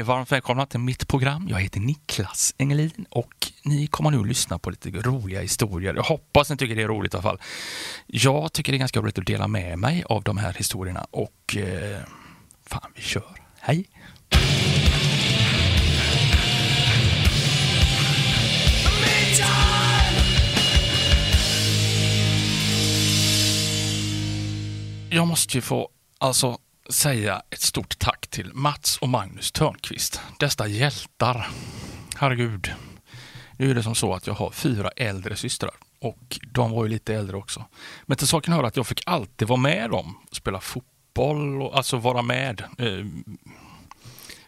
Hej! Varmt välkomna till mitt program. Jag heter Niklas Engelin och ni kommer nu att lyssna på lite roliga historier. Jag hoppas ni tycker det är roligt i alla fall. Jag tycker det är ganska roligt att dela med mig av de här historierna och eh, fan, vi kör. Hej! Jag måste ju få alltså säga ett stort tack till Mats och Magnus Törnqvist. Dessa hjältar. Herregud. Nu är det som så att jag har fyra äldre systrar och de var ju lite äldre också. Men till saken hör att jag fick alltid vara med dem och spela fotboll och alltså vara med. Eh,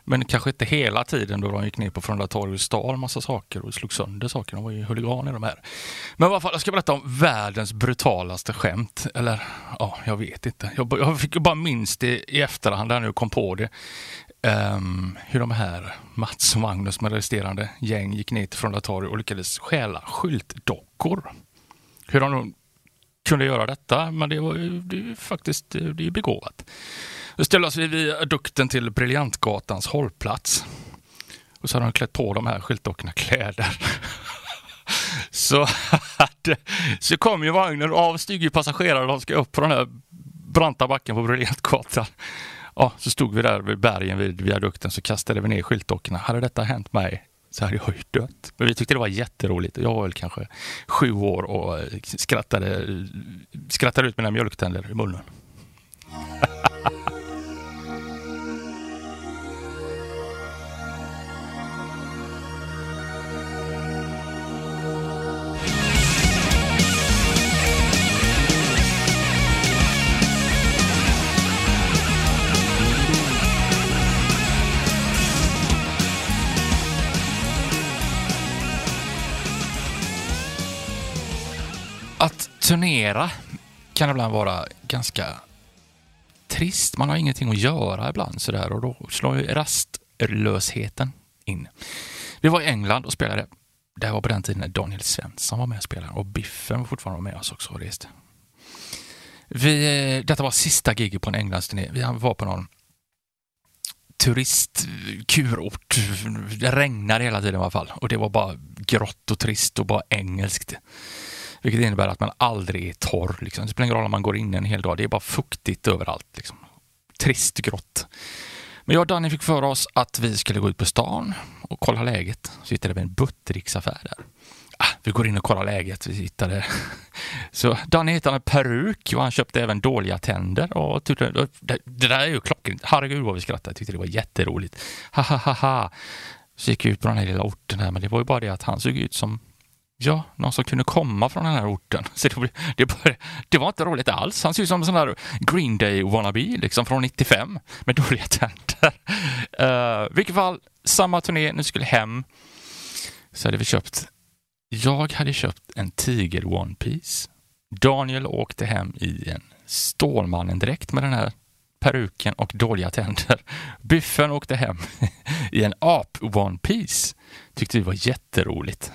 men kanske inte hela tiden då de gick ner på Frölunda torg och stal massa saker och slog sönder saker. De var ju huliganer de här. Men i alla fall, jag ska berätta om världens brutalaste skämt. Eller ja, jag vet inte. Jag, jag fick bara minst det i efterhand när jag nu kom på det. Um, hur de här Mats och Magnus med resterande gäng gick ner till Frölunda torg och lyckades stjäla skyltdockor. Hur de kunde göra detta, men det var ju det är faktiskt det är begåvat. Då ställde oss vi vid dukten till Briljantgatans hållplats. Och så hade de klätt på de här skyltdockorna kläder. så, så kom ju vagnen av stiger passagerare. De ska upp på den här branta backen på Briljantgatan. Ja, så stod vi där vid bergen vid viadukten så kastade vi ner skyltdockorna. Hade detta hänt mig så hade jag ju dött. Men vi tyckte det var jätteroligt. Jag var väl kanske sju år och eh, skrattade, skrattade ut mina mjölktänder i munnen. turnera kan ibland vara ganska trist. Man har ingenting att göra ibland sådär och då slår ju rastlösheten in. Vi var i England och spelade. Det var på den tiden när Daniel Svensson var med och spelade och Biffen var fortfarande med oss också och reste. Vi, eh, detta var sista giget på en Englandsturné. Vi var på någon turistkurort. Det regnade hela tiden i alla fall och det var bara grått och trist och bara engelskt. Vilket innebär att man aldrig är torr. Liksom. Det spelar ingen roll om man går in en hel dag. Det är bara fuktigt överallt. Liksom. Trist grått. Men jag och Danny fick för oss att vi skulle gå ut på stan och kolla läget. Så hittade vi en Buttericksaffär där. Ah, vi går in och kollar läget. Vi hittade... Så Danny hittade en peruk och han köpte även dåliga tänder. Och tyckte, det, det där är ju klockrent. Herregud vad vi skrattade. Jag tyckte det var jätteroligt. Ha, ha, ha, ha. Så gick vi ut på den här lilla orten här, men det var ju bara det att han såg ut som Ja, någon som kunde komma från den här orten. Så det, det, det var inte roligt alls. Han ser ut som en sån där Green Day wannabe, liksom från 95, med dåliga tänder. Uh, vilket fall, samma turné, nu skulle hem, så hade vi köpt, jag hade köpt en Tiger One Piece. Daniel åkte hem i en Stålmannen-dräkt med den här peruken och dåliga tänder. Biffen åkte hem i en ap One Piece. Tyckte det var jätteroligt.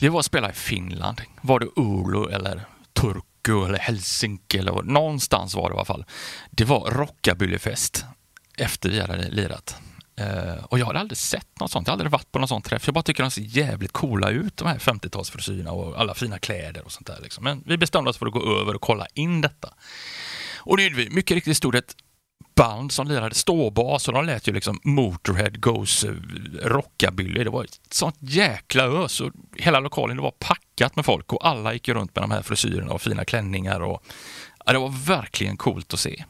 Det var att spela i Finland. Var det Oulu eller Turku eller Helsinki eller någonstans var det i alla fall. Det var rockabillyfest efter vi hade lirat. Uh, och jag hade aldrig sett något sånt. Jag hade aldrig varit på någon sån träff. Jag bara tycker de ser jävligt coola ut, de här 50-talsfrisyrerna och alla fina kläder och sånt där. Liksom. Men vi bestämde oss för att gå över och kolla in detta. Och det gjorde vi. Mycket riktigt stod ett band som lirade ståbas och de lät ju liksom Motorhead Goes eh, Rockabilly. Det var ett sånt jäkla ös och hela lokalen det var packat med folk och alla gick runt med de här frisyrerna och fina klänningar. Och, ja, det var verkligen coolt att se.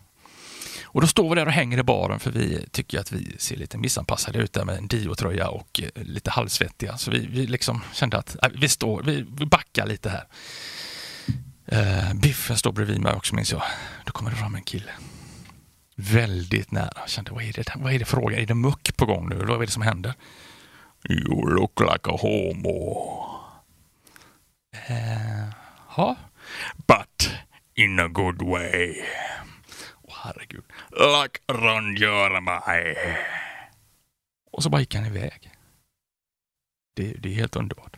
Och då står vi där och hänger i baren för vi tycker att vi ser lite missanpassade ut där med en Dio-tröja och eh, lite halvsvettiga. Så vi, vi liksom kände att äh, vi står, vi, vi backar lite här. Uh, Biffen står bredvid mig också minns jag. Då kommer det fram en kille väldigt nära. Jag kände, vad är det, vad är det frågan? Är det muck på gång nu? Vad är det som händer? You look like a homo. Uh, But in a good way. Oh, herregud. like Ron Jeremy. Och så bara gick han iväg. Det, det är helt underbart.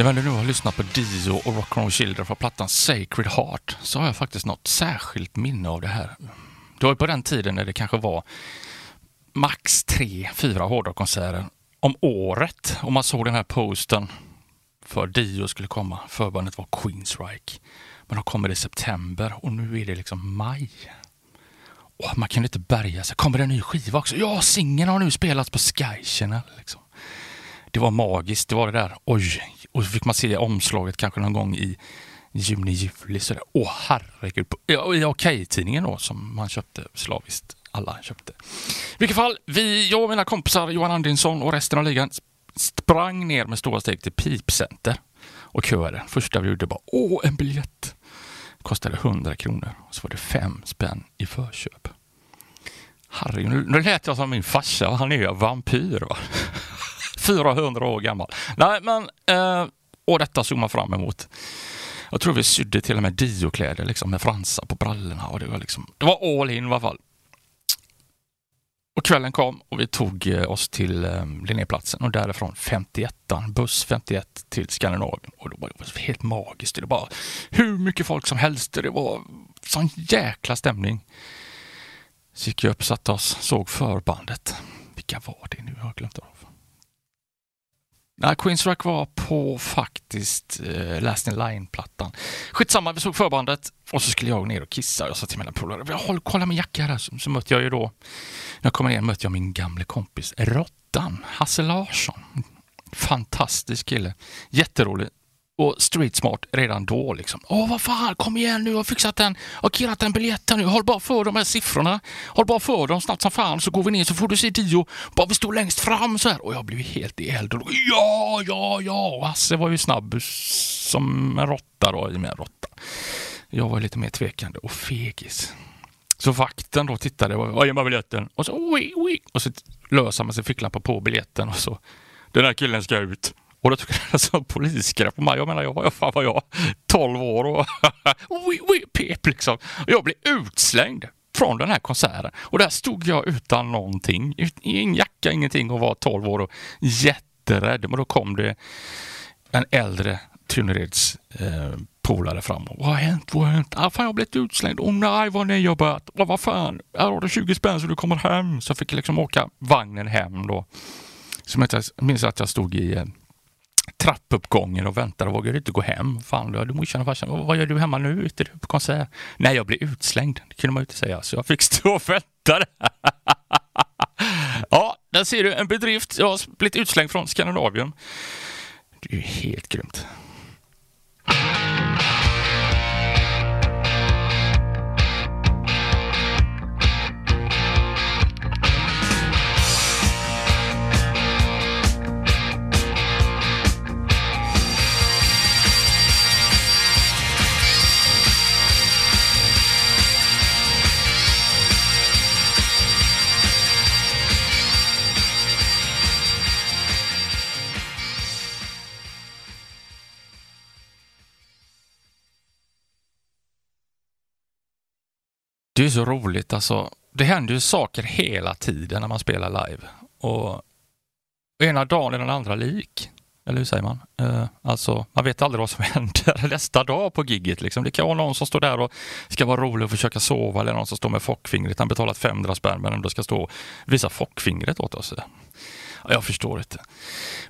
När vi nu har lyssnat på Dio och Rock'n'Roll Children från plattan Sacred Heart så har jag faktiskt något särskilt minne av det här. Det var på den tiden när det kanske var max tre, fyra hårdrockkonserter om året. Och man såg den här posten för Dio skulle komma. Förbandet var Queensryche. Men de kommer i september och nu är det liksom maj. Och man kan inte bärga sig. Kommer det en ny skiva också? Ja, singeln har nu spelats på Sky Channel. Liksom. Det var magiskt, det var det där. Oj, och så fick man se omslaget kanske någon gång i juni, juli. Sådär. Åh herregud. I Okej-tidningen då som man köpte slaviskt. Alla köpte. I vilket fall, vi, jag och mina kompisar Johan Andinsson och resten av ligan sprang ner med stora steg till Pipcenter och köade. Första vi gjorde bara, åh, en biljett. Kostade 100 kronor och så var det fem spänn i förköp. Harry, nu, nu lät jag som min farsa, han är ju vampyr. Va? 400 år gammal. Nej, men eh, och detta såg man fram emot. Jag tror vi sydde till och med diokläder liksom, med fransar på brallorna. Och det, var liksom, det var all in i alla fall. Och kvällen kom och vi tog eh, oss till eh, Linnéplatsen och därifrån 51 buss 51 till Skandinavien. Och det var, helt magiskt. Det var hur mycket folk som helst. Det var sån jäkla stämning. Så gick jag upp, satte oss, såg förbandet. Vilka var det nu? Jag har glömt av. Nej, Queens Rock var på faktiskt eh, Last in Line-plattan. Skitsamma, vi såg förbandet och så skulle jag ner och kissa. Jag sa till mina polare, håll, kolla min jacka här. Så, så mötte jag ju då, när jag kommer ner mötte jag min gamle kompis Rottan, Hasse Larsson. Fantastisk kille. Jätterolig och street smart redan då. Liksom. Åh, vad fan, kom igen nu, jag har fixat den, jag har killat en biljett nu, håll bara för de här siffrorna. Håll bara för dem snabbt som fan så går vi ner så får du se Dio. Bara vi står längst fram så här. Och jag blev helt i eld. Och ja, ja, ja. Och Hasse var ju snabb som en råtta då, i med en råtta. Jag var lite mer tvekande och fegis. Så vakten då tittade och ge mig biljetten och så oi, oi. Och så löser man sig ficklappen på biljetten och så den här killen ska ut. Och då tog han alltså polisgrepp på mig. Jag menar, jag var, fan var jag 12 år och pep liksom. Och jag blev utslängd från den här konserten. Och där stod jag utan någonting. Ingen jacka, ingenting och var 12 år och jätterädd. Men då kom det en äldre Tynnereds eh, polare fram. Och, vad har hänt? Vad har hänt? Ah, fan, jag har blivit utslängd. Åh oh, nej, vad har ni jobbat? Oh, vad fan, här har du 20 spänn så du kommer hem. Så jag fick liksom åka vagnen hem då. Som jag minns att jag stod i eh, trappuppgången och väntar och vågar inte gå hem. Fan, då hade morsan och farsan, vad gör du hemma nu? Ute på konsert? Nej, jag blev utslängd. Det kunde man ju inte säga, så jag fick stå och vänta. ja, där ser du en bedrift. Jag har blivit utslängd från Skandinavien. Det är ju helt grymt. Det är så roligt alltså. Det händer ju saker hela tiden när man spelar live. Och ena dagen är den andra lik. Eller hur säger man? Eh, alltså, man vet aldrig vad som händer nästa dag på gigget. Liksom. Det kan vara någon som står där och ska vara rolig och försöka sova eller någon som står med fockfingret. Han betalat 500 spänn men ändå ska stå och visa fockfingret åt oss. Jag förstår inte.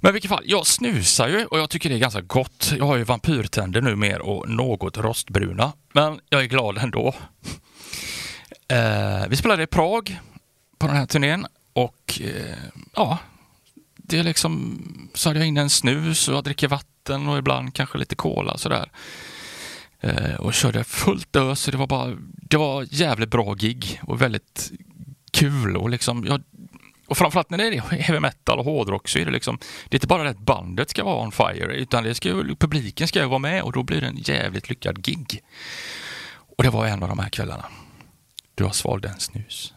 Men i vilket fall, jag snusar ju och jag tycker det är ganska gott. Jag har ju vampyrtänder nu mer och något rostbruna. Men jag är glad ändå. Eh, vi spelade i Prag på den här turnén och eh, ja, det är liksom så hade jag in en snus och jag dricker vatten och ibland kanske lite cola sådär. Eh, och körde fullt ös. Det var bara, det var jävligt bra gig och väldigt kul och liksom, jag, och framförallt när det är heavy metal och hårdrock så är det liksom, det är inte bara det att bandet ska vara on fire, utan det ska ju, publiken ska ju vara med och då blir det en jävligt lyckad gig. Och det var en av de här kvällarna. Du har svalt en snus.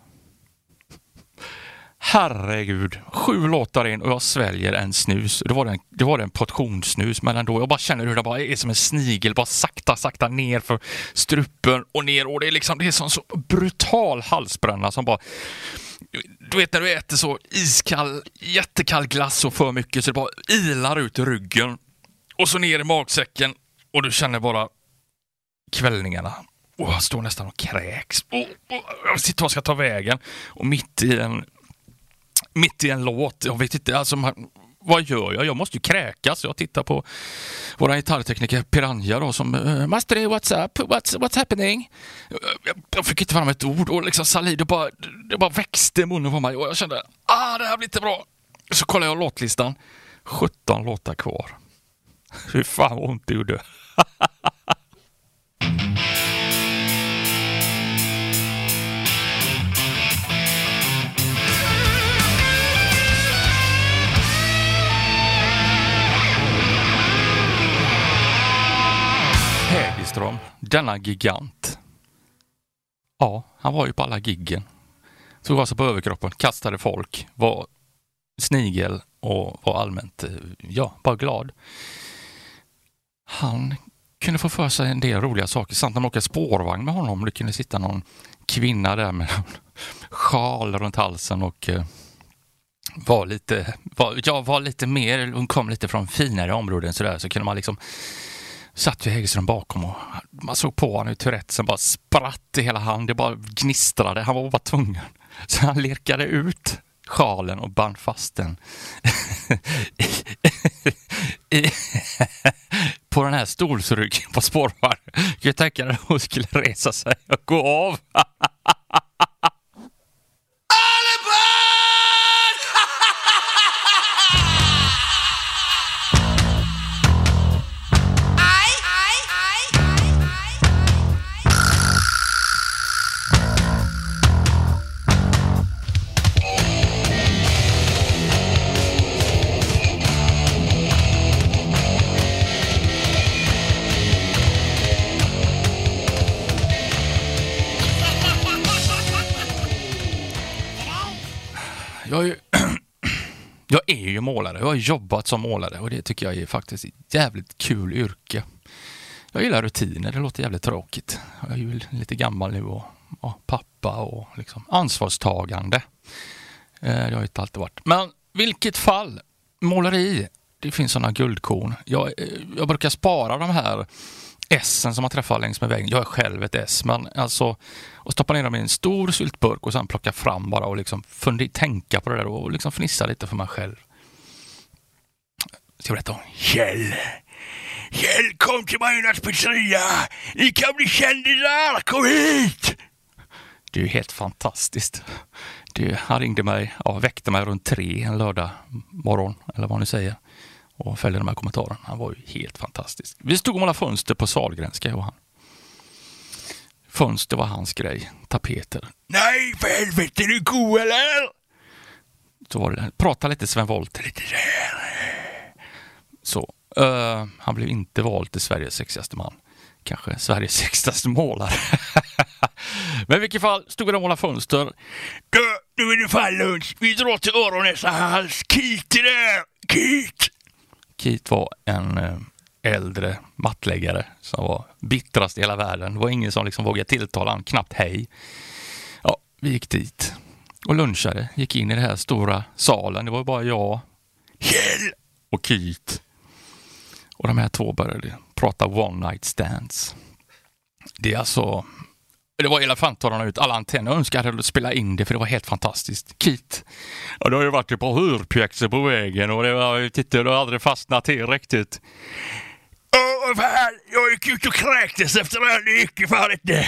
Herregud, sju låtar in och jag sväljer en snus. Det var en, det var en portionssnus, men ändå, jag bara känner hur det bara är som en snigel, bara sakta, sakta ner för strupen och ner och det är liksom, det är som så brutal halsbränna som bara du vet när du äter så iskall, jättekall glass och för mycket så det bara ilar ut i ryggen och så ner i magsäcken och du känner bara kvällningarna. Och jag står nästan och kräks. Och, och, jag sitter och ska ta vägen och mitt i en mitt i en låt. Jag vet inte, alltså, man, vad gör jag? Jag måste ju kräkas. Jag tittar på våra gitarrtekniker Piranha då som uh, Master, what's up? What's, what's happening? Jag, jag fick inte fram ett ord och liksom saliv, det bara, det bara växte i munnen på mig och jag kände ah, det här blir inte bra. Så kollade jag låtlistan. 17 låtar kvar. Fy fan vad ont det gjorde. Hägerström, denna gigant. Ja, han var ju på alla giggen. Tog alltså på överkroppen, kastade folk, var snigel och var allmänt, eh, ja, bara glad. Han kunde få för sig en del roliga saker samt när man åker spårvagn med honom. Det kunde sitta någon kvinna där med en sjal runt halsen och eh, var lite, var, ja, var lite mer, hon kom lite från finare områden sådär, så kunde man liksom satt ju Hägerström bakom och man såg på honom hur Tourettesen bara spratt i hela handen. Det bara gnistrade. Han var bara tvungen. Så han lirkade ut sjalen och band fast den på den här stolsryggen på spårvagnen. Jag tänkte att hon skulle resa sig och gå av. jag är ju målare. Jag har jobbat som målare och det tycker jag är faktiskt ett jävligt kul yrke. Jag gillar rutiner. Det låter jävligt tråkigt. Jag är ju lite gammal nu och, och pappa och liksom ansvarstagande. Eh, det har inte alltid varit. Men vilket fall, måleri, det finns sådana guldkorn. Jag, eh, jag brukar spara de här S som man träffar längs med vägen. Jag är själv ett S, men alltså och stoppa ner dem i en stor syltburk och sen plocka fram bara och liksom funder, tänka på det där och liksom fnissa lite för mig själv. Ska jag berätta om Kjell. Kjell, kom till Majornas pizzeria! Ni kan bli kändisar! Kom hit! Det är ju helt fantastiskt. Det, han ringde mig, ja, väckte mig runt tre en lördag morgon, eller vad ni säger och följde de här kommentarerna. Han var ju helt fantastisk. Vi stod och målade fönster på Sahlgrenska, jag och han. Fönster var hans grej. Tapeter. Nej, för helvete, är du god eller? Så var det. Prata lite Sven Wollter, lite Så. Uh, han blev inte vald till Sveriges sexigaste man. Kanske Sveriges sexigaste målare. Men i vilket fall stod vi och målade fönster. Du, nu är det fan lunch. Vi drar till öron, näsa, hals. Kit är det! Kit! Keith var en eh, äldre mattläggare som var bittrast i hela världen. Det var ingen som liksom vågade tilltala honom, knappt hej. Ja, vi gick dit och lunchade, gick in i den här stora salen. Det var bara jag, Kjell och Keith. Och de här två började prata one night stands. Det är alltså det var elefanthörnorna ut, alla antenner. Jag önskar att spela in det för det var helt fantastiskt. Kit. Och det har ju varit ett par hyrpjäxor på vägen och det var, titta, det har aldrig fastnat till riktigt. Åh, fan! Jag gick ut och kräktes efter det här. Det gick ju fan inte.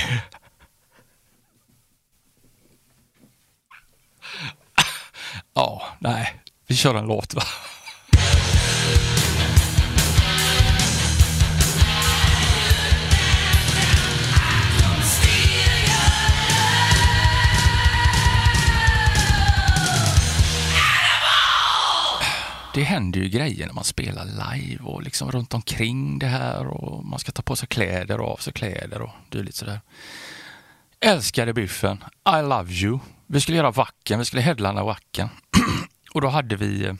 Ja, nej. Vi kör en låt va. Det händer ju grejer när man spelar live och liksom runt omkring det här och man ska ta på sig kläder och av sig kläder och dylikt sådär. Älskade biffen. I love you. Vi skulle göra Wacken, vi skulle headlanda Wacken. och då hade vi eh,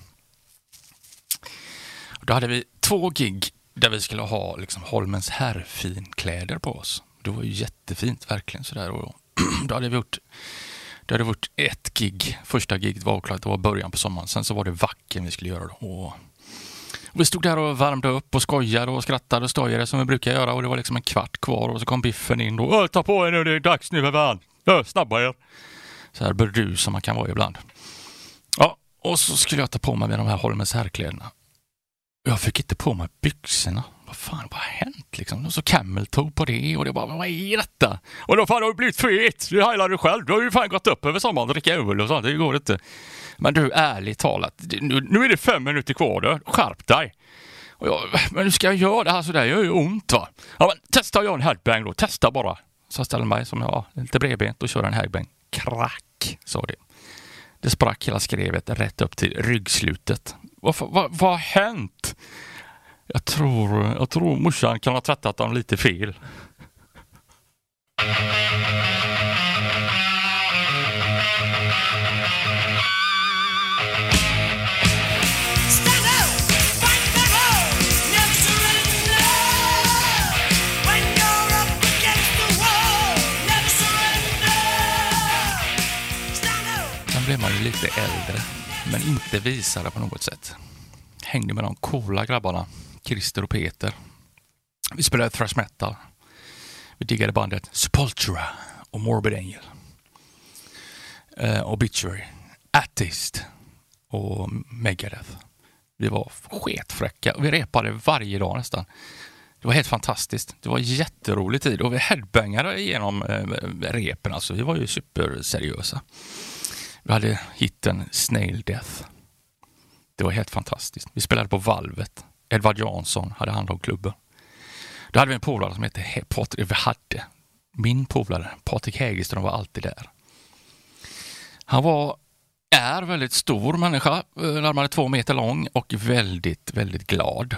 då hade vi två gig där vi skulle ha liksom Holmens herrfinkläder på oss. Det var ju jättefint verkligen sådär. Och då hade vi gjort det hade varit ett gig. Första giget var avklarat, det var början på sommaren. Sen så var det Vacken vi skulle göra. Då. Och vi stod där och värmde upp och skojade och skrattade och stojade som vi brukar göra och det var liksom en kvart kvar och så kom Biffen in och ta på er nu, det är dags nu för fan. Snabba er! Så här burdus som man kan vara ibland. Ja, och så skulle jag ta på mig de här Holmens herrkläderna. Jag fick inte på mig byxorna vad fan, vad har hänt liksom? Och så Camel tog på det och det bara, vad är detta? Och då fan, har du blivit fet! Du heilar du själv. Du har ju fan gått upp över sommaren och dricka öl och sånt. Det går inte. Men du, ärligt talat, nu, nu är det fem minuter kvar då. Skärp dig! Och jag, men hur ska jag göra det här sådär? Det gör ju ont va? Ja, men testa att göra en headbang då. Testa bara. Så jag ställde mig som jag lite bredbent och körde en headbang. Krack, sa det. Det sprack hela skrevet rätt upp till ryggslutet. Vad har hänt? Jag tror, jag tror morsan kan ha tvättat dem lite fel. Sen blev man ju lite äldre, men inte visare på något sätt. Hängde med de coola grabbarna Christer och Peter. Vi spelade thrash metal. Vi diggade bandet Sepultura och Morbid Angel. Uh, Obituary, Atheist och Megadeth. Vi var sketfräcka och vi repade varje dag nästan. Det var helt fantastiskt. Det var jätterolig tid och vi headbangade genom eh, repen. Alltså, vi var ju superseriösa. Vi hade hitten Snail Death. Det var helt fantastiskt. Vi spelade på valvet. Edvard Jansson hade hand om klubben. Då hade vi en polare som hette Patrik, vi hade, min polare Patrik Hägerström var alltid där. Han var, är väldigt stor människa, eh, närmare två meter lång och väldigt, väldigt glad.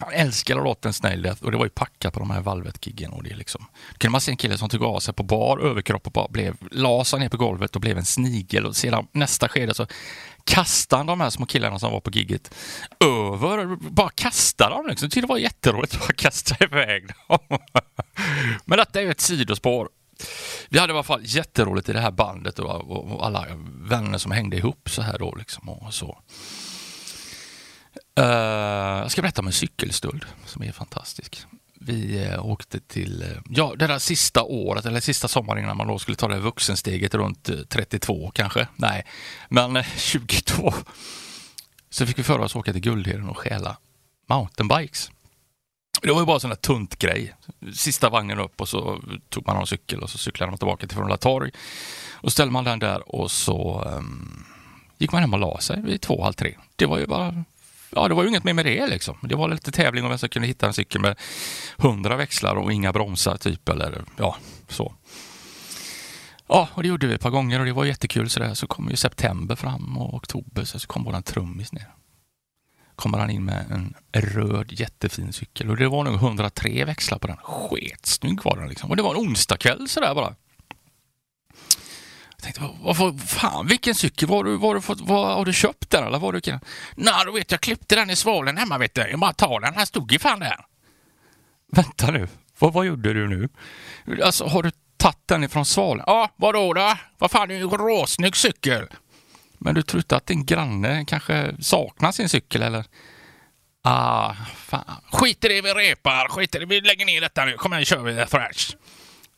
Han älskade låten Snail Death och det var ju packat på de här Valvet-giggen. Och det liksom. Då kunde man se en kille som tog av sig på bar överkropp och bara blev, la sig ner på golvet och blev en snigel. Och sedan nästa skede så kastade han de här små killarna som var på gigget över, bara kastade dem liksom. Jag tyckte det var jätteroligt att bara kasta iväg dem. Men detta är ju ett sidospår. Vi hade i alla fall jätteroligt i det här bandet och, alla vänner som hängde ihop så här då liksom och så. Uh, jag ska berätta om en cykelstöld som är fantastisk. Vi eh, åkte till, eh, ja det där sista året eller sista sommaren innan man då skulle ta det vuxensteget runt eh, 32 kanske. Nej, men 22. Så fick vi för oss åka till Guldheden och stjäla mountainbikes. Det var ju bara en sån där tunt grej. Sista vagnen upp och så tog man en cykel och så cyklade man tillbaka till Frölunda torg. Och ställde man den där och så um, gick man hem och la sig vid två, halv tre. Det var ju bara ja, det var ju inget mer med det liksom. Det var lite tävling om vem som kunde hitta en cykel med hundra växlar och inga bromsar typ eller ja, så. Ja, och det gjorde vi ett par gånger och det var jättekul. Så, där. så kom ju september fram och oktober så kom våran trummis ner. Kommer han in med en röd jättefin cykel och det var nog 103 växlar på den. Sketsnygg var den liksom. Och det var en onsdagkväll sådär bara. Jag tänkte, vad, vad, fan, vilken cykel? Var du, var du fått, var, har du köpt den eller? Var du, Nej, då vet jag, klippte den i svalen hemma vet du. Jag bara tar den, den stod ju fan där. Vänta nu, vad, vad gjorde du nu? Alltså, har du tagit den ifrån svalen? Ja, vadå då? Vad fan, det är ju en råsnygg cykel. Men du tror inte att din granne kanske saknar sin cykel eller? Ah, fan. Skit i det vi repar, skit i det, vi lägger ner detta nu. Kom igen, kör vi fräscht.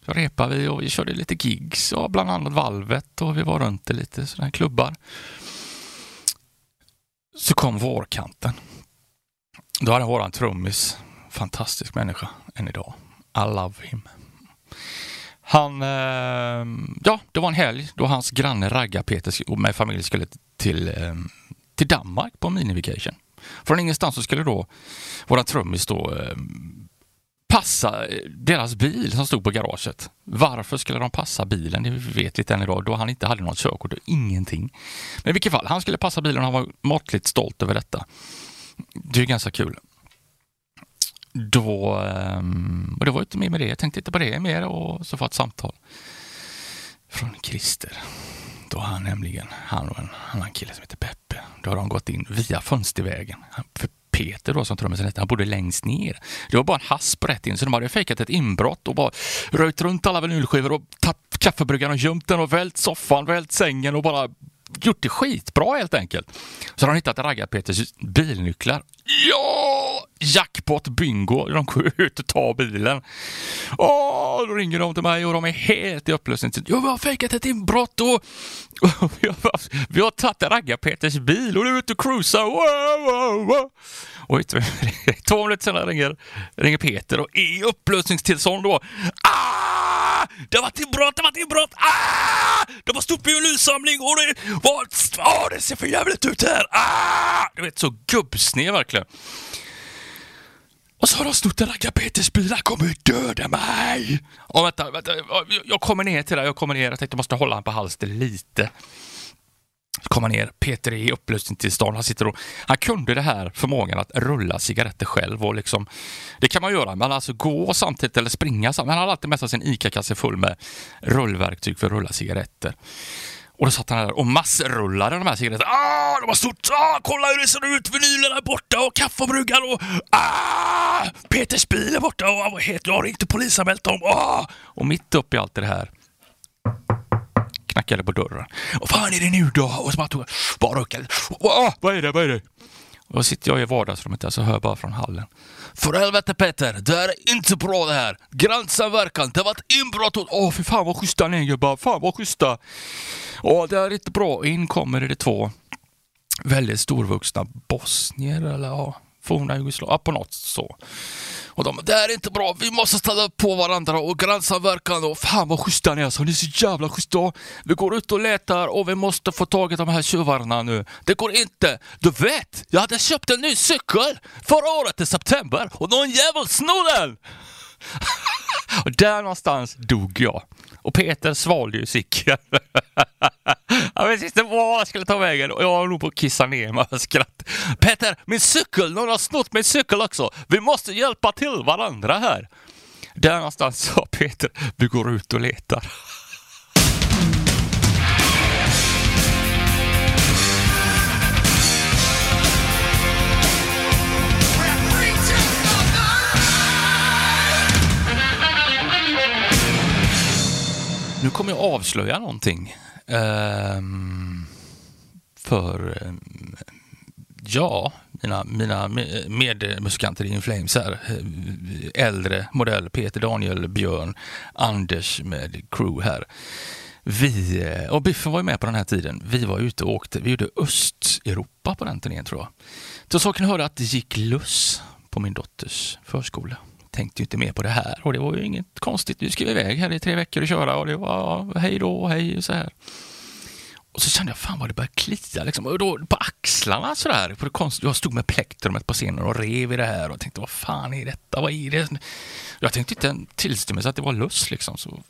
Så repade vi och vi körde lite gigs och bland annat Valvet och vi var runt i lite sådana klubbar. Så kom vårkanten. Då hade våran trummis, fantastisk människa än idag. I love him. Han, eh, ja, det var en helg då hans granne Ragga-Peter med familj skulle till, eh, till Danmark på minivacation. Från ingenstans så skulle då våran trummis då eh, passa deras bil som stod på garaget. Varför skulle de passa bilen? Det vet vi inte än idag, då han inte hade något körkort och ingenting. Men i vilket fall, han skulle passa bilen och han var måttligt stolt över detta. Det är ganska kul. Då, ehm, och det var inte mer med det, jag tänkte inte på det mer och så får jag ett samtal från Christer. Då har han nämligen, han och en annan kille som heter Peppe, då har de gått in via fönstervägen. Peter då som trummisen han bodde längst ner. Det var bara en hasp rätt in, så de hade fejkat ett inbrott och bara röjt runt alla vinylskivor och tagit kaffebryggaren och gömt den och vält soffan, vält sängen och bara gjort det skitbra helt enkelt. Så har de hittat Raggar-Peters bilnycklar. Ja! Jackpot bingo! De går ut och tar bilen. Åh, då ringer de till mig och de är helt i upplösning. Ja, vi har fejkat ett inbrott och, och vi, har, vi har tagit Raggar-Peters bil och nu är ute och cruisar. Wow, wow, wow. Och två minuter senare ringer, ringer Peter och i upplösningstillstånd då. Ah! Det har varit inbrott, det har varit inbrott! Ah! De har stort violinsamling och det, var, ah, det ser för jävligt ut här! Ah! Du vet, så gubbsned verkligen. Och så har de snott en raggar-Peters bil, han kommer döda mig! Och vänta, vänta, jag kommer ner till det, jag kommer ner, jag tänkte jag måste hålla honom på halsen lite Kommer ner. Peter är i upplösningstillstånd. Han sitter och, han kunde det här förmågan att rulla cigaretter själv och liksom, det kan man göra, men alltså gå samtidigt eller springa samtidigt. Han hade alltid med sig sin ICA-kasse full med rullverktyg för att rulla cigaretter. Och då satt han där och massrullade de här cigaretterna. Ah, de var stort! Ah, kolla hur det ser ut! Vinylen är borta och kaffebryggan och... Ah! Peters bil är borta och han var. Jag har inte polisanmält dem. Ah! Och mitt uppe i allt det här knackade på dörren. Vad fan är det nu då? Och så bara tog bara ruckade. Vad är det? Vad är det? Och då sitter jag i vardagsrummet där så hör jag bara från hallen. För helvete Peter, det här är inte bra det här. Grannsamverkan, det har varit inbrott. Åh oh, fy fan vad schyssta ni är gubbar. Fan vad schyssta. Åh det är inte bra. In kommer det två väldigt storvuxna bosnier eller ja, forna Jugoslavien, på något så. Och de det här är inte bra, vi måste ställa upp på varandra och grannsamverkan och fan vad schyssta ni är, alltså. så ni är så jävla schyssta. Vi går ut och letar och vi måste få tag i de här tjuvarna nu. Det går inte. Du vet, jag hade köpt en ny cykel förra året i september och någon jävel snodde den! och där någonstans dog jag. Och Peter svalde ju cykeln. jag visste inte var jag skulle ta vägen och jag var nog på att kissa ner mig av skratt. Peter, min cykel! Någon har snott min cykel också! Vi måste hjälpa till varandra här. Där någonstans sa Peter, vi går ut och letar. Nu kommer jag avslöja någonting. Um, för um, ja, mina, mina medmusikanter i Inflames här. Äldre modell, Peter, Daniel, Björn, Anders med crew här. Vi, eh, och Biffen var ju med på den här tiden. Vi var ute och åkte. Vi gjorde Östeuropa på den turnén tror jag. Då saken hörde att det gick luss på min dotters förskola tänkte ju inte mer på det här och det var ju inget konstigt. Du ska iväg här i tre veckor och köra och det var hej då, hej och så här. Och så kände jag, fan vad det började klia liksom. Och då på axlarna sådär. På det konstigt. Jag stod med plektrumet på scenen och rev i det här och tänkte, vad fan är detta? Vad är det? Jag tänkte inte en tillstymmelse att det var lust liksom. Så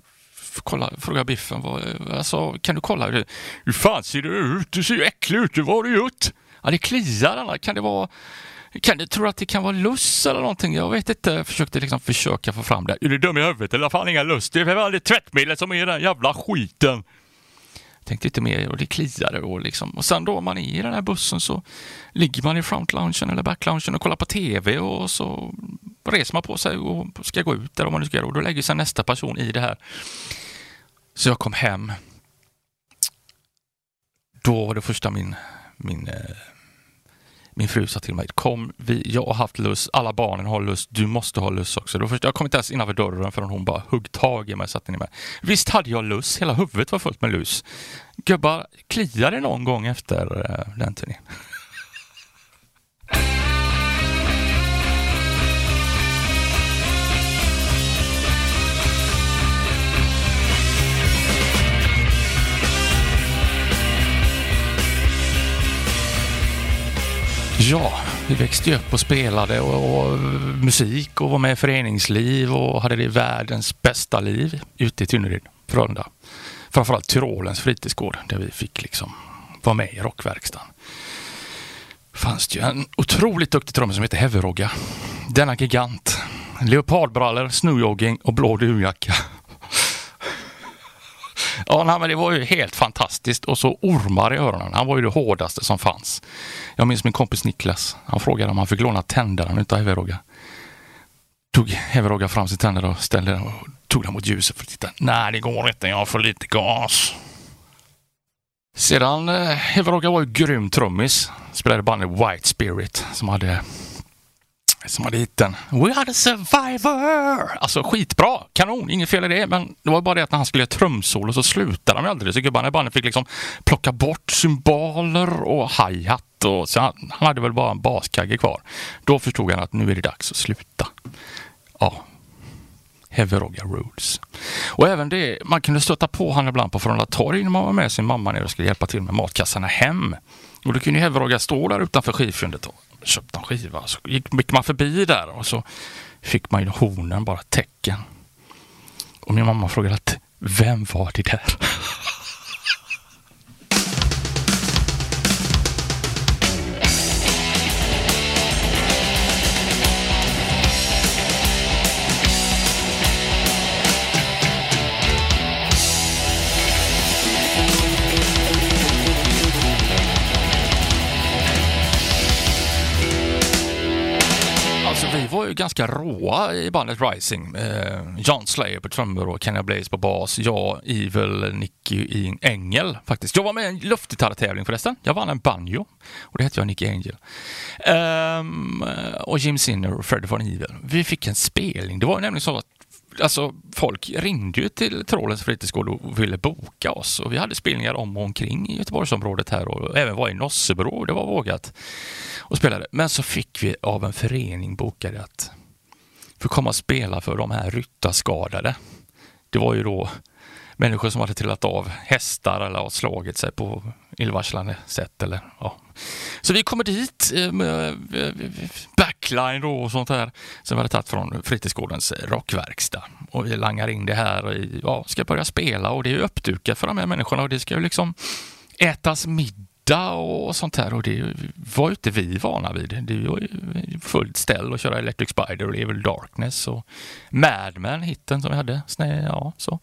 kolla, frågade Biffen, vad, alltså, kan du kolla? Hur, fan ser det ut? Du ser ju äcklig ut. Vad har du gjort? Ja, det kliar. Kan det vara kan du tro att det kan vara lust eller någonting? Jag vet inte. Jag försökte liksom försöka få fram det. Är du dum i huvudet eller? Fan inga lust. Det är väl det tvättmedlet som är den jävla skiten. Jag tänkte inte mer och det kliade och liksom. Och sen då man är i den här bussen så ligger man i frontloungen eller backloungen och kollar på TV och så reser man på sig och ska gå ut där om man nu ska göra och då lägger sig nästa person i det här. Så jag kom hem. Då var det första min, min eh, min fru sa till mig, kom, vi, jag har haft lust, alla barnen har lust, du måste ha lust också. Då först, jag kom inte ens innanför dörren förrän hon bara högg tag i mig och satte ner mig. Visst hade jag lust, hela huvudet var fullt med lus. Gubbar, kliar det någon gång efter eh, den turnén? Ja, Vi växte upp och spelade och, och musik och var med i föreningsliv och hade det världens bästa liv ute i Tynnered, Frölunda. Framförallt Tyrolens fritidsgård där vi fick liksom vara med i rockverkstan. fanns det ju en otroligt duktig trummis som hette Heverogga. Denna gigant. Leopardbrallor, snowjogging och blå dunjacka. Ja, nej, men det var ju helt fantastiskt och så ormar i öronen. Han var ju det hårdaste som fanns. Jag minns min kompis Niklas. Han frågade om han fick låna tändaren utav Heveroga. Tog Heveroga fram sin tänder och ställde den och tog den mot ljuset för att titta. Nej, det går inte. Jag har för lite gas. Sedan eh, Heveroga var ju grym trummis. Spelade bandet White Spirit som hade som hade hitten We are the survivor! Alltså skitbra, kanon, inget fel i det. Men det var bara det att när han skulle göra trumsolo så slutade de aldrig. Så gubbarna i bandet fick liksom plocka bort symboler och hi-hat. Och så han, han hade väl bara en baskagge kvar. Då förstod han att nu är det dags att sluta. Ja, Heavy Rogga Rules. Och även det, man kunde stöta på han ibland på Frölunda torg när man var med sin mamma ner och skulle hjälpa till med matkassarna hem. Och då kunde Heverogga stå där utanför skivfyndet köpte en skiva. Så gick man förbi där och så fick man ju hornen bara tecken. Och min mamma frågade att vem var det där? ju ganska råa i bandet Rising. Eh, John Slayer på trummor och Kenny Blaze på bas. Jag, Evil, Nicky Engel faktiskt. Jag var med i en luftgitarrtävling förresten. Jag vann en banjo och det hette jag Nicky Angel. Eh, och Jim Sinner och Freddy von Evil. Vi fick en spelning. Det var nämligen så att alltså, folk ringde ju till Trollens fritidsgård och ville boka oss. Och vi hade spelningar om och omkring i Göteborgsområdet här och även var i Nossebro. Det var vågat och spelade. Men så fick vi av en förening bokade att få komma och spela för de här ryttarskadade. Det var ju då människor som hade trillat av hästar eller slagit sig på illvarslande sätt. Eller, ja. Så vi kommer dit eh, med eh, backline då och sånt här som vi hade tagit från fritidsgårdens rockverkstad. Och vi langar in det här och ja, ska börja spela och det är uppdukat för de här människorna och det ska ju liksom ätas middag och sånt här och det var ju inte vi vana vid. Det var ju fullt ställ att köra Electric Spider och Evil Darkness och Mad Men, hitten som vi hade. Snä, ja, så.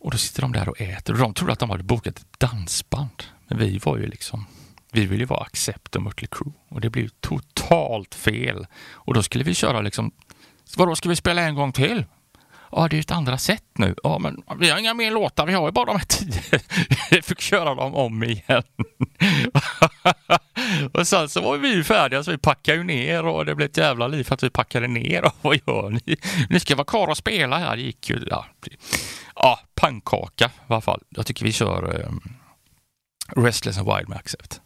Och då sitter de där och äter och de trodde att de hade bokat ett dansband. Men vi var ju liksom, vi ville ju vara Accept och Mötley Crüe och det blev totalt fel. Och då skulle vi köra liksom, vadå ska vi spela en gång till? Ja, det är ett andra sätt nu. Ja, men vi har inga mer låtar. Vi har ju bara de här tio. Vi fick köra dem om igen. och sen så var vi färdiga så vi packade ju ner och det blev ett jävla liv för att vi packade ner. Och vad gör ni? Ni ska vara kvar och spela här. Det gick ju. Ja, ja pannkaka i alla fall. Jag tycker vi kör um, Restless and Wild med Accept.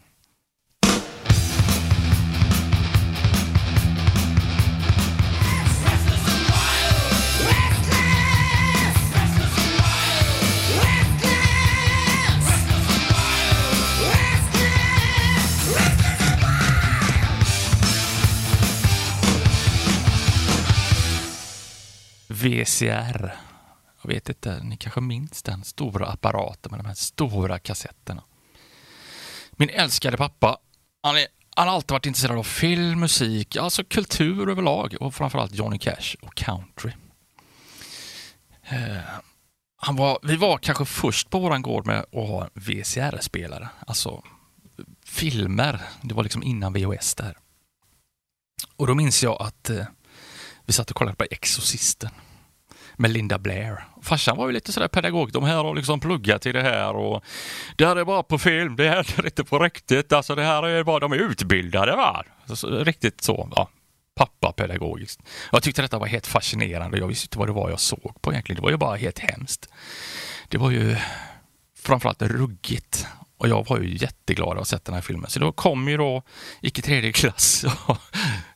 VCR. Jag vet inte, ni kanske minns den stora apparaten med de här stora kassetterna. Min älskade pappa, han, är, han har alltid varit intresserad av film, musik, alltså kultur överlag och framförallt Johnny Cash och country. Eh, han var, vi var kanske först på våran gård med att ha VCR-spelare, alltså filmer. Det var liksom innan VHS där. Och då minns jag att eh, vi satt och kollade på Exorcisten med Linda Blair. Farsan var ju lite sådär pedagog. De här har liksom pluggat till det här och det här är bara på film, det här är inte på riktigt. Alltså det här är bara, de är utbildade va? Alltså, riktigt så, ja. Pappa pedagogiskt. Jag tyckte detta var helt fascinerande. Jag visste inte vad det var jag såg på egentligen. Det var ju bara helt hemskt. Det var ju framförallt ruggigt. Och jag var ju jätteglad att ha sett den här filmen. Så då kom ju då, gick i tredje klass,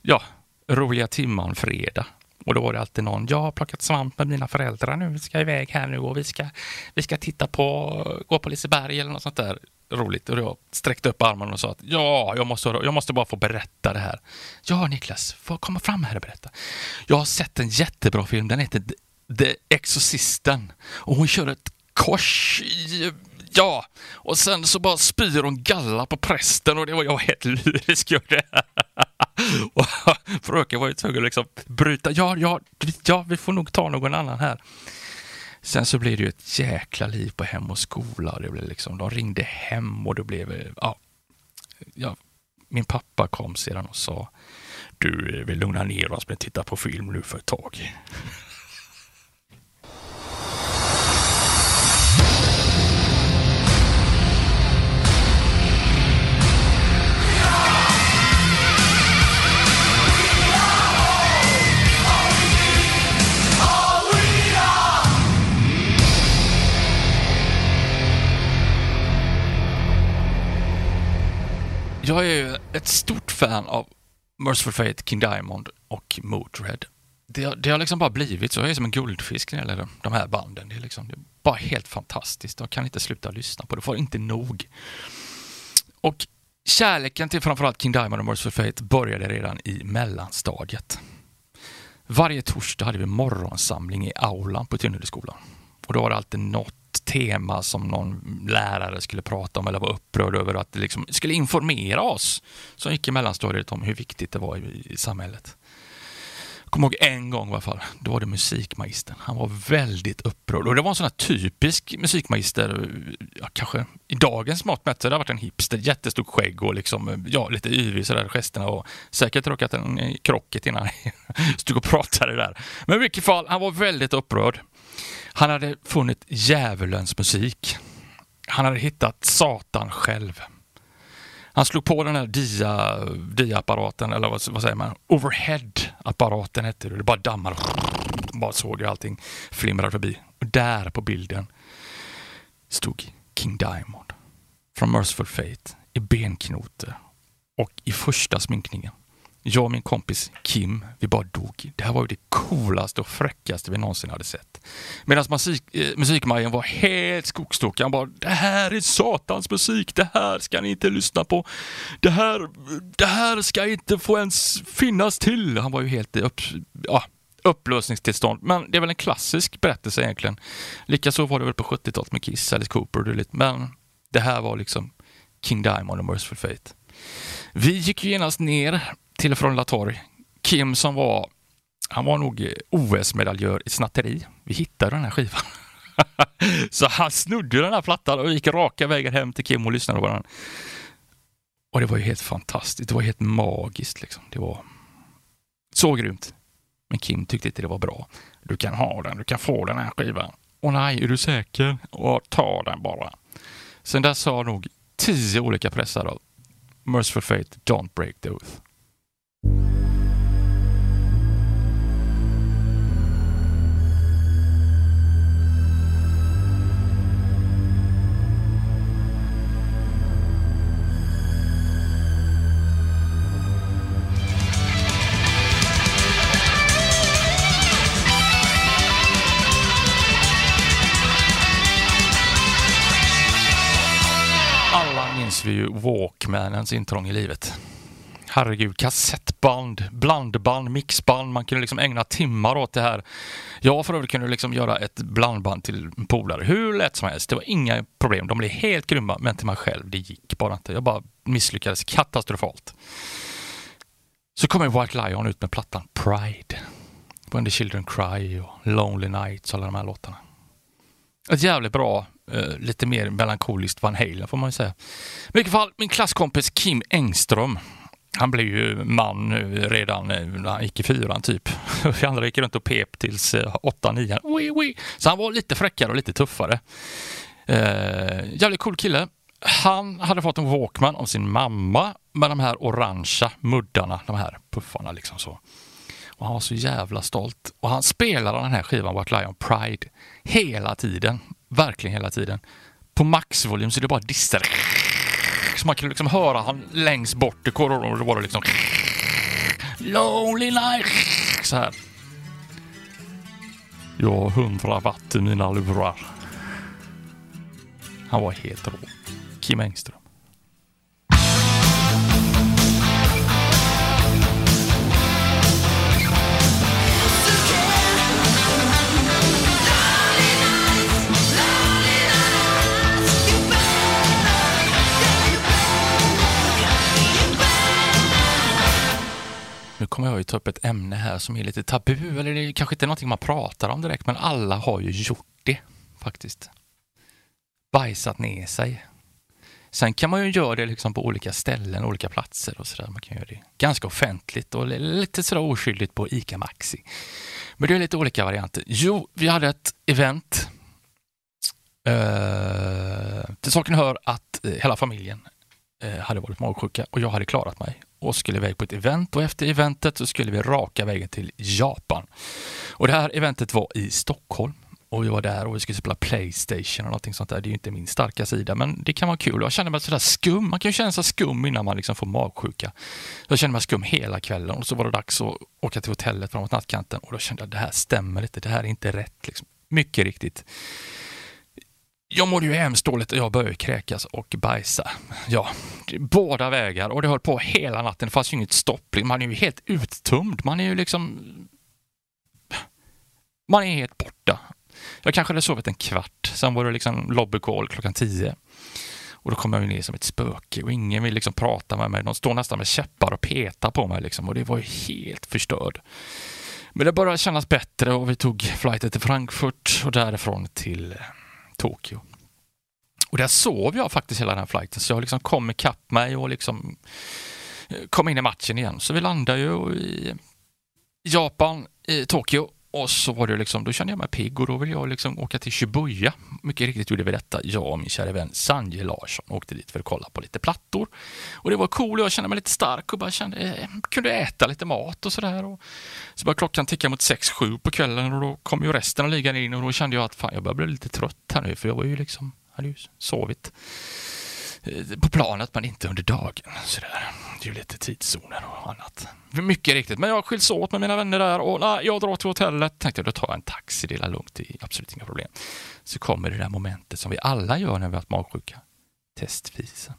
ja, roliga timman fredag. Och då var det alltid någon, jag har plockat svamp med mina föräldrar nu, vi ska iväg här nu och vi ska, vi ska titta på, gå på Liseberg eller något sånt där. roligt. Och jag sträckte upp armen och sa att ja, jag måste, jag måste bara få berätta det här. Ja, Niklas, få komma fram här och berätta. Jag har sett en jättebra film, den heter The Exorcisten. Och hon kör ett kors i Ja, och sen så bara spyr hon galla på prästen och det var jag helt lyrisk över det. och fröken var ju tvungen att liksom bryta. Ja, ja, ja, vi får nog ta någon annan här. Sen så blev det ju ett jäkla liv på hem och skola. Det blev liksom, de ringde hem och det blev, ja, ja, min pappa kom sedan och sa du, vi lugnar ner oss med att titta på film nu för ett tag. Jag är ett stort fan av Merciful Fate, King Diamond och Motörhead. Det, det har liksom bara blivit så. Jag är som en guldfisk när det gäller de här banden. Det är, liksom, det är bara helt fantastiskt. Jag kan inte sluta lyssna på det. får inte nog. Och kärleken till framförallt King Diamond och Merciful Fate började redan i mellanstadiet. Varje torsdag hade vi morgonsamling i aulan på Tynnereskolan. Och då var det alltid något tema som någon lärare skulle prata om eller var upprörd över att det liksom skulle informera oss som gick i mellanstadiet om hur viktigt det var i, i samhället. Jag kommer ihåg en gång i alla fall, då var det musikmagistern. Han var väldigt upprörd och det var en sån här typisk musikmagister, ja, kanske i dagens mått mätt så det har varit en hipster, jättestort skägg och liksom, ja, lite yvig sådär gesterna och säkert råkat en krocket innan han stod och pratade där. Men i vilket fall, han var väldigt upprörd. Han hade funnit djävulens musik. Han hade hittat Satan själv. Han slog på den här dia, dia-apparaten, eller vad, vad, säger man? Overhead-apparaten hette det. Det bara dammade. Bara såg jag allting flimra förbi. Och där på bilden stod King Diamond från Merciful Fate i benknotor och i första sminkningen jag och min kompis Kim, vi bara dog. Det här var ju det coolaste och fräckaste vi någonsin hade sett. Medan musik, eh, musikmajen var helt skogstokig. Han bara, det här är satans musik, det här ska ni inte lyssna på. Det här, det här ska inte få ens finnas till. Han var ju helt upp, ja, upplösningstillstånd. Men det är väl en klassisk berättelse egentligen. Likaså var det väl på 70-talet med Kiss, Alice Cooper och lite. Men det här var liksom King Diamond och Merciful Fate. Vi gick ju genast ner till och från Latorg. Kim som var, han var nog eh, OS-medaljör i snatteri. Vi hittade den här skivan. så han snodde den här plattan och gick raka vägen hem till Kim och lyssnade på den. Och det var ju helt fantastiskt. Det var helt magiskt. Liksom. Det var så grymt. Men Kim tyckte inte det var bra. Du kan ha den, du kan få den här skivan. Och nej, är du säker? Och ta den bara. Sen dess har nog tio olika pressar av Merciful Fate, Don't Break the Oath. Minns vi ju Walkmanens intrång i livet. Herregud, kassettband, blandband, mixband. Man kunde liksom ägna timmar åt det här. Jag för övrigt kunde liksom göra ett blandband till polare hur lätt som helst. Det var inga problem. De blev helt grymma, men till mig själv, det gick bara inte. Jag bara misslyckades katastrofalt. Så kommer White Lion ut med plattan Pride. When the Children Cry och Lonely Nights och alla de här låtarna. Ett jävligt bra Eh, lite mer melankoliskt Van Halen får man ju säga. I vilket fall, min klasskompis Kim Engström. Han blev ju man nu redan när han gick i fyran typ. Vi andra gick runt och pep tills uh, åtta, nian. Så han var lite fräckare och lite tuffare. Uh, jävligt cool kille. Han hade fått en Walkman av sin mamma med de här orangea muddarna, de här puffarna liksom så. Och han var så jävla stolt. Och han spelade den här skivan, White Lion Pride, hela tiden verkligen hela tiden. På maxvolym så det bara dissar. Så man kunde liksom höra han längst bort i korridoren och då var det liksom Lonely night. Så här. Jag har hundra watt i mina lurar. Han var helt rå. Kim Engström. Nu kommer jag ju ta upp ett ämne här som är lite tabu, eller det är kanske inte är någonting man pratar om direkt, men alla har ju gjort det faktiskt. Bajsat ner sig. Sen kan man ju göra det liksom på olika ställen, olika platser och sådär. Man kan göra det ganska offentligt och lite sådär oskyldigt på ICA Maxi. Men det är lite olika varianter. Jo, vi hade ett event. Eh, till saken hör att eh, hela familjen eh, hade varit magsjuka och jag hade klarat mig och skulle iväg på ett event och efter eventet så skulle vi raka vägen till Japan. Och det här eventet var i Stockholm och vi var där och vi skulle spela Playstation och någonting sånt där. Det är ju inte min starka sida, men det kan vara kul. Jag kände mig sådär skum. Man kan ju känna sig skum innan man liksom får magsjuka. Jag kände mig skum hela kvällen och så var det dags att åka till hotellet framåt nattkanten och då kände jag att det här stämmer inte. Det här är inte rätt. Liksom. Mycket riktigt. Jag mådde ju hemskt dåligt och jag började kräkas och bajsa. Ja, båda vägar och det höll på hela natten. Det fanns ju inget stopp. Man är ju helt uttömd. Man är ju liksom... Man är helt borta. Jag kanske hade sovit en kvart. Sen var det liksom lobbycall klockan tio. Och då kom jag ner som ett spöke och ingen vill liksom prata med mig. De står nästan med käppar och petar på mig liksom och det var ju helt förstörd. Men det började kännas bättre och vi tog flighten till Frankfurt och därifrån till Tokyo. Och där sov jag faktiskt hela den här flighten, så jag liksom kom ikapp mig och liksom eh, kom in i matchen igen. Så vi landade ju i Japan, i Tokyo och så var det liksom, då kände jag mig pigg och då ville jag liksom åka till Shibuya. Mycket riktigt gjorde vi detta, jag och min kära vän Sanje Larsson åkte dit för att kolla på lite plattor. Och det var cool och jag kände mig lite stark och bara kände, eh, kunde äta lite mat och sådär. Så började klockan ticka mot 6-7 på kvällen och då kom ju resten av ligan in och då kände jag att fan, jag börjar bli lite trött här nu för jag var ju liksom, hade ju sovit Eh, på planet men inte under dagen. Sådär. Det är ju lite tidszoner och annat. Mycket riktigt, men jag skiljs åt med mina vänner där och nej, jag drar till hotellet. Tänkte jag, då tar jag en taxi, det är lugnt, det är absolut inga problem. Så kommer det där momentet som vi alla gör när vi har varit magsjuka. Testfisen.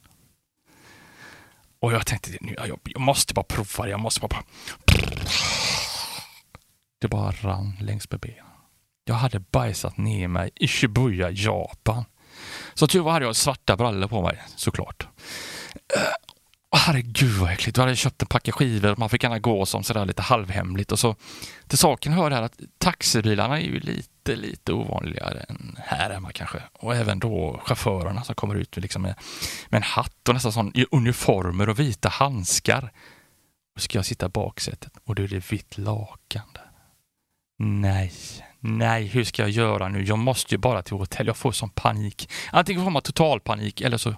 Och jag tänkte, jag, jag måste bara prova det, jag måste bara... Det bara rann längs med benen. Jag hade bajsat ner mig i Shibuya, Japan. Så tur var hade jag svarta brallor på mig, såklart. Oh, herregud vad äckligt. Då hade köpt en packa skivor, man fick gärna gå som sådär lite halvhemligt och så till saken hör här att taxibilarna är ju lite, lite ovanligare än här hemma kanske. Och även då chaufförerna som kommer ut liksom med, med en hatt och nästan sån i uniformer och vita handskar. Och ska jag sitta i baksätet och då är det vitt lakan där. Nej, nej, hur ska jag göra nu? Jag måste ju bara till hotell. Jag får sån panik. Antingen får man total panik eller så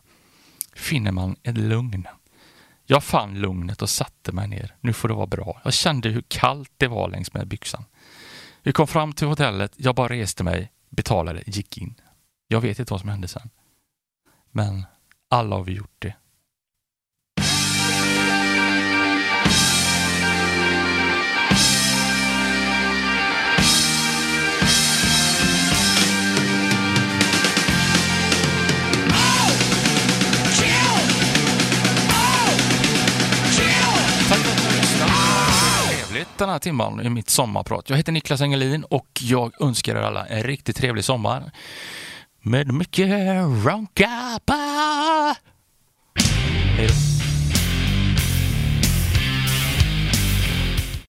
finner man ett lugn. Jag fann lugnet och satte mig ner. Nu får det vara bra. Jag kände hur kallt det var längs med byxan. Vi kom fram till hotellet. Jag bara reste mig, betalade, gick in. Jag vet inte vad som hände sen. Men alla har vi gjort det. Den här timman i mitt sommarprat. Jag heter Niklas Engelin och jag önskar er alla en riktigt trevlig sommar. Med mycket rock'n'roll. Hej då.